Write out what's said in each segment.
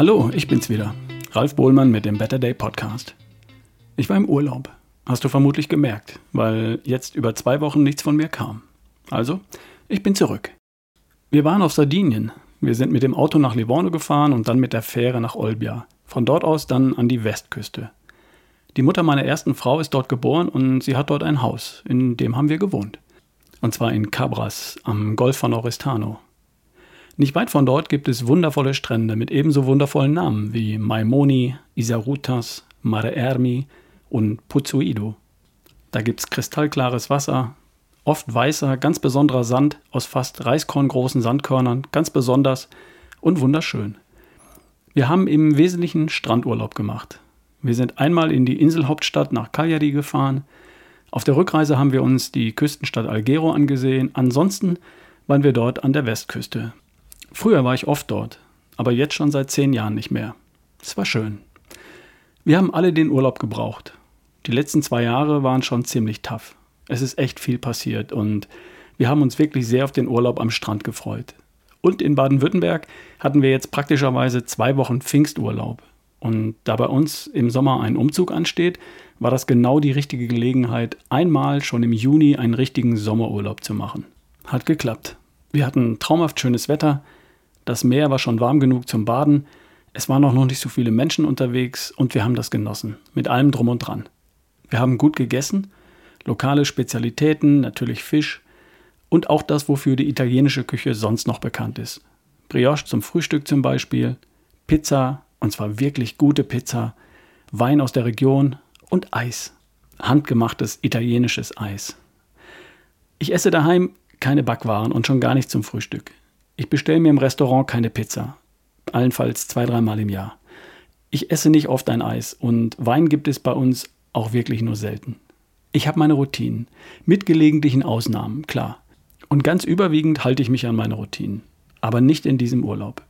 Hallo, ich bin's wieder. Ralf Bohlmann mit dem Better Day Podcast. Ich war im Urlaub. Hast du vermutlich gemerkt, weil jetzt über zwei Wochen nichts von mir kam. Also, ich bin zurück. Wir waren auf Sardinien. Wir sind mit dem Auto nach Livorno gefahren und dann mit der Fähre nach Olbia. Von dort aus dann an die Westküste. Die Mutter meiner ersten Frau ist dort geboren und sie hat dort ein Haus, in dem haben wir gewohnt. Und zwar in Cabras am Golf von Oristano. Nicht weit von dort gibt es wundervolle Strände mit ebenso wundervollen Namen wie Maimoni, Isarutas, Mare Ermi und Puzzuido. Da gibt es kristallklares Wasser, oft weißer, ganz besonderer Sand aus fast reiskorngroßen Sandkörnern, ganz besonders und wunderschön. Wir haben im Wesentlichen Strandurlaub gemacht. Wir sind einmal in die Inselhauptstadt nach Cagliari gefahren. Auf der Rückreise haben wir uns die Küstenstadt Alghero angesehen. Ansonsten waren wir dort an der Westküste. Früher war ich oft dort, aber jetzt schon seit zehn Jahren nicht mehr. Es war schön. Wir haben alle den Urlaub gebraucht. Die letzten zwei Jahre waren schon ziemlich tough. Es ist echt viel passiert und wir haben uns wirklich sehr auf den Urlaub am Strand gefreut. Und in Baden-Württemberg hatten wir jetzt praktischerweise zwei Wochen Pfingsturlaub. Und da bei uns im Sommer ein Umzug ansteht, war das genau die richtige Gelegenheit, einmal schon im Juni einen richtigen Sommerurlaub zu machen. Hat geklappt. Wir hatten traumhaft schönes Wetter, das Meer war schon warm genug zum Baden. Es waren auch noch nicht so viele Menschen unterwegs und wir haben das genossen. Mit allem drum und dran. Wir haben gut gegessen, lokale Spezialitäten, natürlich Fisch und auch das, wofür die italienische Küche sonst noch bekannt ist. Brioche zum Frühstück zum Beispiel, Pizza, und zwar wirklich gute Pizza, Wein aus der Region und Eis. Handgemachtes italienisches Eis. Ich esse daheim keine Backwaren und schon gar nicht zum Frühstück. Ich bestelle mir im Restaurant keine Pizza. Allenfalls zwei, dreimal im Jahr. Ich esse nicht oft ein Eis und Wein gibt es bei uns auch wirklich nur selten. Ich habe meine Routinen. Mit gelegentlichen Ausnahmen, klar. Und ganz überwiegend halte ich mich an meine Routinen. Aber nicht in diesem Urlaub.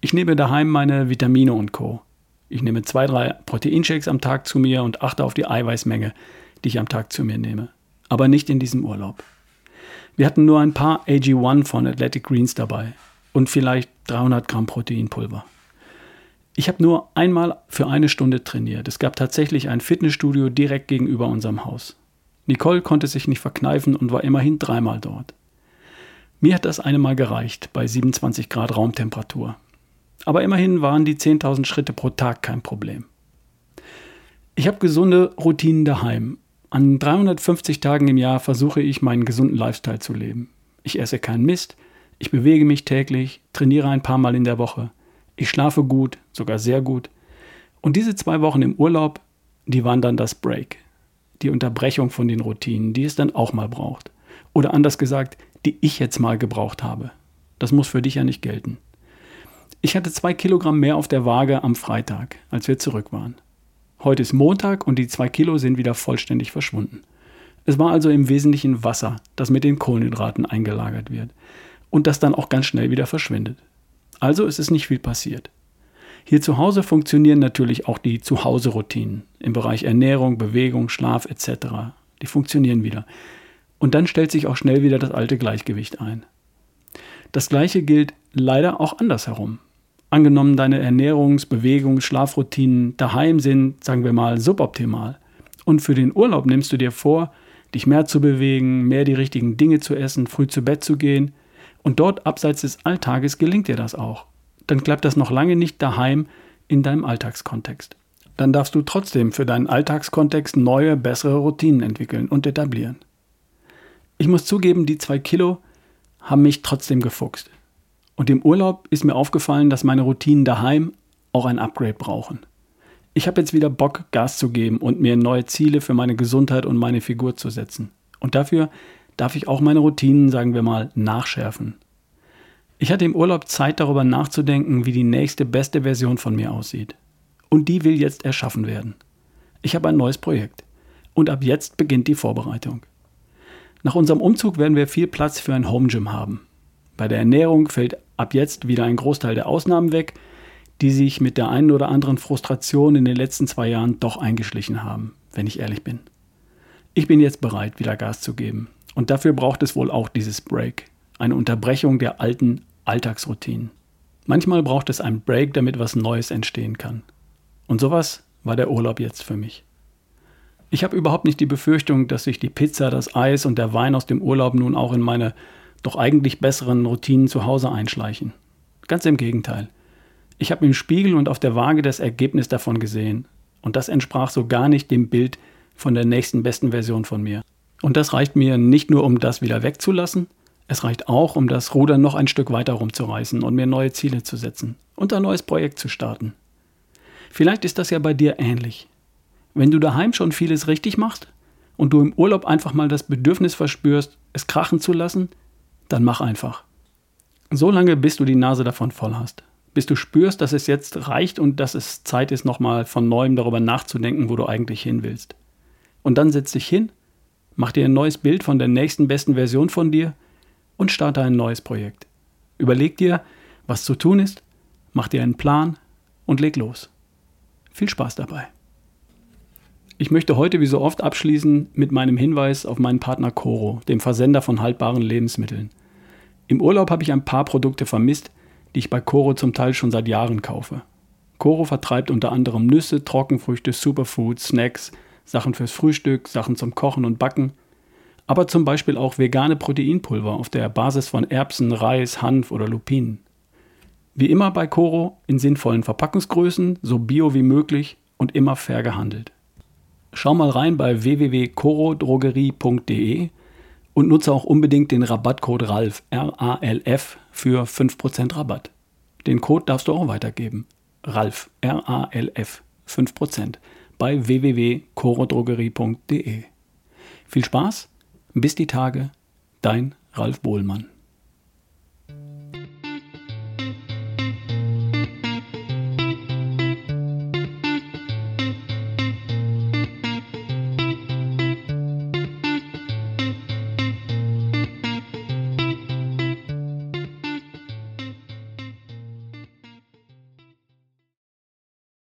Ich nehme daheim meine Vitamine und Co. Ich nehme zwei, drei Proteinshakes am Tag zu mir und achte auf die Eiweißmenge, die ich am Tag zu mir nehme. Aber nicht in diesem Urlaub. Wir hatten nur ein paar AG1 von Athletic Greens dabei und vielleicht 300 Gramm Proteinpulver. Ich habe nur einmal für eine Stunde trainiert. Es gab tatsächlich ein Fitnessstudio direkt gegenüber unserem Haus. Nicole konnte sich nicht verkneifen und war immerhin dreimal dort. Mir hat das eine Mal gereicht bei 27 Grad Raumtemperatur. Aber immerhin waren die 10.000 Schritte pro Tag kein Problem. Ich habe gesunde Routinen daheim an 350 Tagen im Jahr versuche ich, meinen gesunden Lifestyle zu leben. Ich esse keinen Mist, ich bewege mich täglich, trainiere ein paar Mal in der Woche, ich schlafe gut, sogar sehr gut. Und diese zwei Wochen im Urlaub, die waren dann das Break, die Unterbrechung von den Routinen, die es dann auch mal braucht. Oder anders gesagt, die ich jetzt mal gebraucht habe. Das muss für dich ja nicht gelten. Ich hatte zwei Kilogramm mehr auf der Waage am Freitag, als wir zurück waren. Heute ist Montag und die zwei Kilo sind wieder vollständig verschwunden. Es war also im Wesentlichen Wasser, das mit den Kohlenhydraten eingelagert wird und das dann auch ganz schnell wieder verschwindet. Also ist es nicht viel passiert. Hier zu Hause funktionieren natürlich auch die Zuhause-Routinen im Bereich Ernährung, Bewegung, Schlaf etc. Die funktionieren wieder. Und dann stellt sich auch schnell wieder das alte Gleichgewicht ein. Das gleiche gilt leider auch andersherum. Angenommen, deine Ernährungs-, Bewegungs-, Schlafroutinen daheim sind, sagen wir mal, suboptimal. Und für den Urlaub nimmst du dir vor, dich mehr zu bewegen, mehr die richtigen Dinge zu essen, früh zu Bett zu gehen. Und dort abseits des Alltages gelingt dir das auch. Dann klappt das noch lange nicht daheim in deinem Alltagskontext. Dann darfst du trotzdem für deinen Alltagskontext neue, bessere Routinen entwickeln und etablieren. Ich muss zugeben, die zwei Kilo haben mich trotzdem gefuchst. Und im Urlaub ist mir aufgefallen, dass meine Routinen daheim auch ein Upgrade brauchen. Ich habe jetzt wieder Bock, Gas zu geben und mir neue Ziele für meine Gesundheit und meine Figur zu setzen. Und dafür darf ich auch meine Routinen, sagen wir mal, nachschärfen. Ich hatte im Urlaub Zeit darüber nachzudenken, wie die nächste beste Version von mir aussieht. Und die will jetzt erschaffen werden. Ich habe ein neues Projekt. Und ab jetzt beginnt die Vorbereitung. Nach unserem Umzug werden wir viel Platz für ein Home Gym haben. Bei der Ernährung fällt ab jetzt wieder ein Großteil der Ausnahmen weg, die sich mit der einen oder anderen Frustration in den letzten zwei Jahren doch eingeschlichen haben, wenn ich ehrlich bin. Ich bin jetzt bereit, wieder Gas zu geben. Und dafür braucht es wohl auch dieses Break, eine Unterbrechung der alten Alltagsroutinen. Manchmal braucht es einen Break, damit was Neues entstehen kann. Und sowas war der Urlaub jetzt für mich. Ich habe überhaupt nicht die Befürchtung, dass sich die Pizza, das Eis und der Wein aus dem Urlaub nun auch in meine doch eigentlich besseren Routinen zu Hause einschleichen. Ganz im Gegenteil. Ich habe im Spiegel und auf der Waage das Ergebnis davon gesehen. Und das entsprach so gar nicht dem Bild von der nächsten besten Version von mir. Und das reicht mir nicht nur, um das wieder wegzulassen, es reicht auch, um das Ruder noch ein Stück weiter rumzureißen und mir neue Ziele zu setzen und ein neues Projekt zu starten. Vielleicht ist das ja bei dir ähnlich. Wenn du daheim schon vieles richtig machst und du im Urlaub einfach mal das Bedürfnis verspürst, es krachen zu lassen, dann mach einfach. So lange, bis du die Nase davon voll hast. Bis du spürst, dass es jetzt reicht und dass es Zeit ist, nochmal von neuem darüber nachzudenken, wo du eigentlich hin willst. Und dann setz dich hin, mach dir ein neues Bild von der nächsten besten Version von dir und starte ein neues Projekt. Überleg dir, was zu tun ist, mach dir einen Plan und leg los. Viel Spaß dabei. Ich möchte heute wie so oft abschließen mit meinem Hinweis auf meinen Partner Coro, dem Versender von haltbaren Lebensmitteln. Im Urlaub habe ich ein paar Produkte vermisst, die ich bei Coro zum Teil schon seit Jahren kaufe. Coro vertreibt unter anderem Nüsse, Trockenfrüchte, Superfoods, Snacks, Sachen fürs Frühstück, Sachen zum Kochen und Backen – aber zum Beispiel auch vegane Proteinpulver auf der Basis von Erbsen, Reis, Hanf oder Lupinen. Wie immer bei Coro in sinnvollen Verpackungsgrößen, so bio wie möglich und immer fair gehandelt. Schau mal rein bei www.corodrogerie.de und nutze auch unbedingt den Rabattcode RALF, R-A-L-F, für 5% Rabatt. Den Code darfst du auch weitergeben. RALF, R-A-L-F, 5% bei www.corodrogerie.de. Viel Spaß bis die Tage, dein Ralf Bohlmann.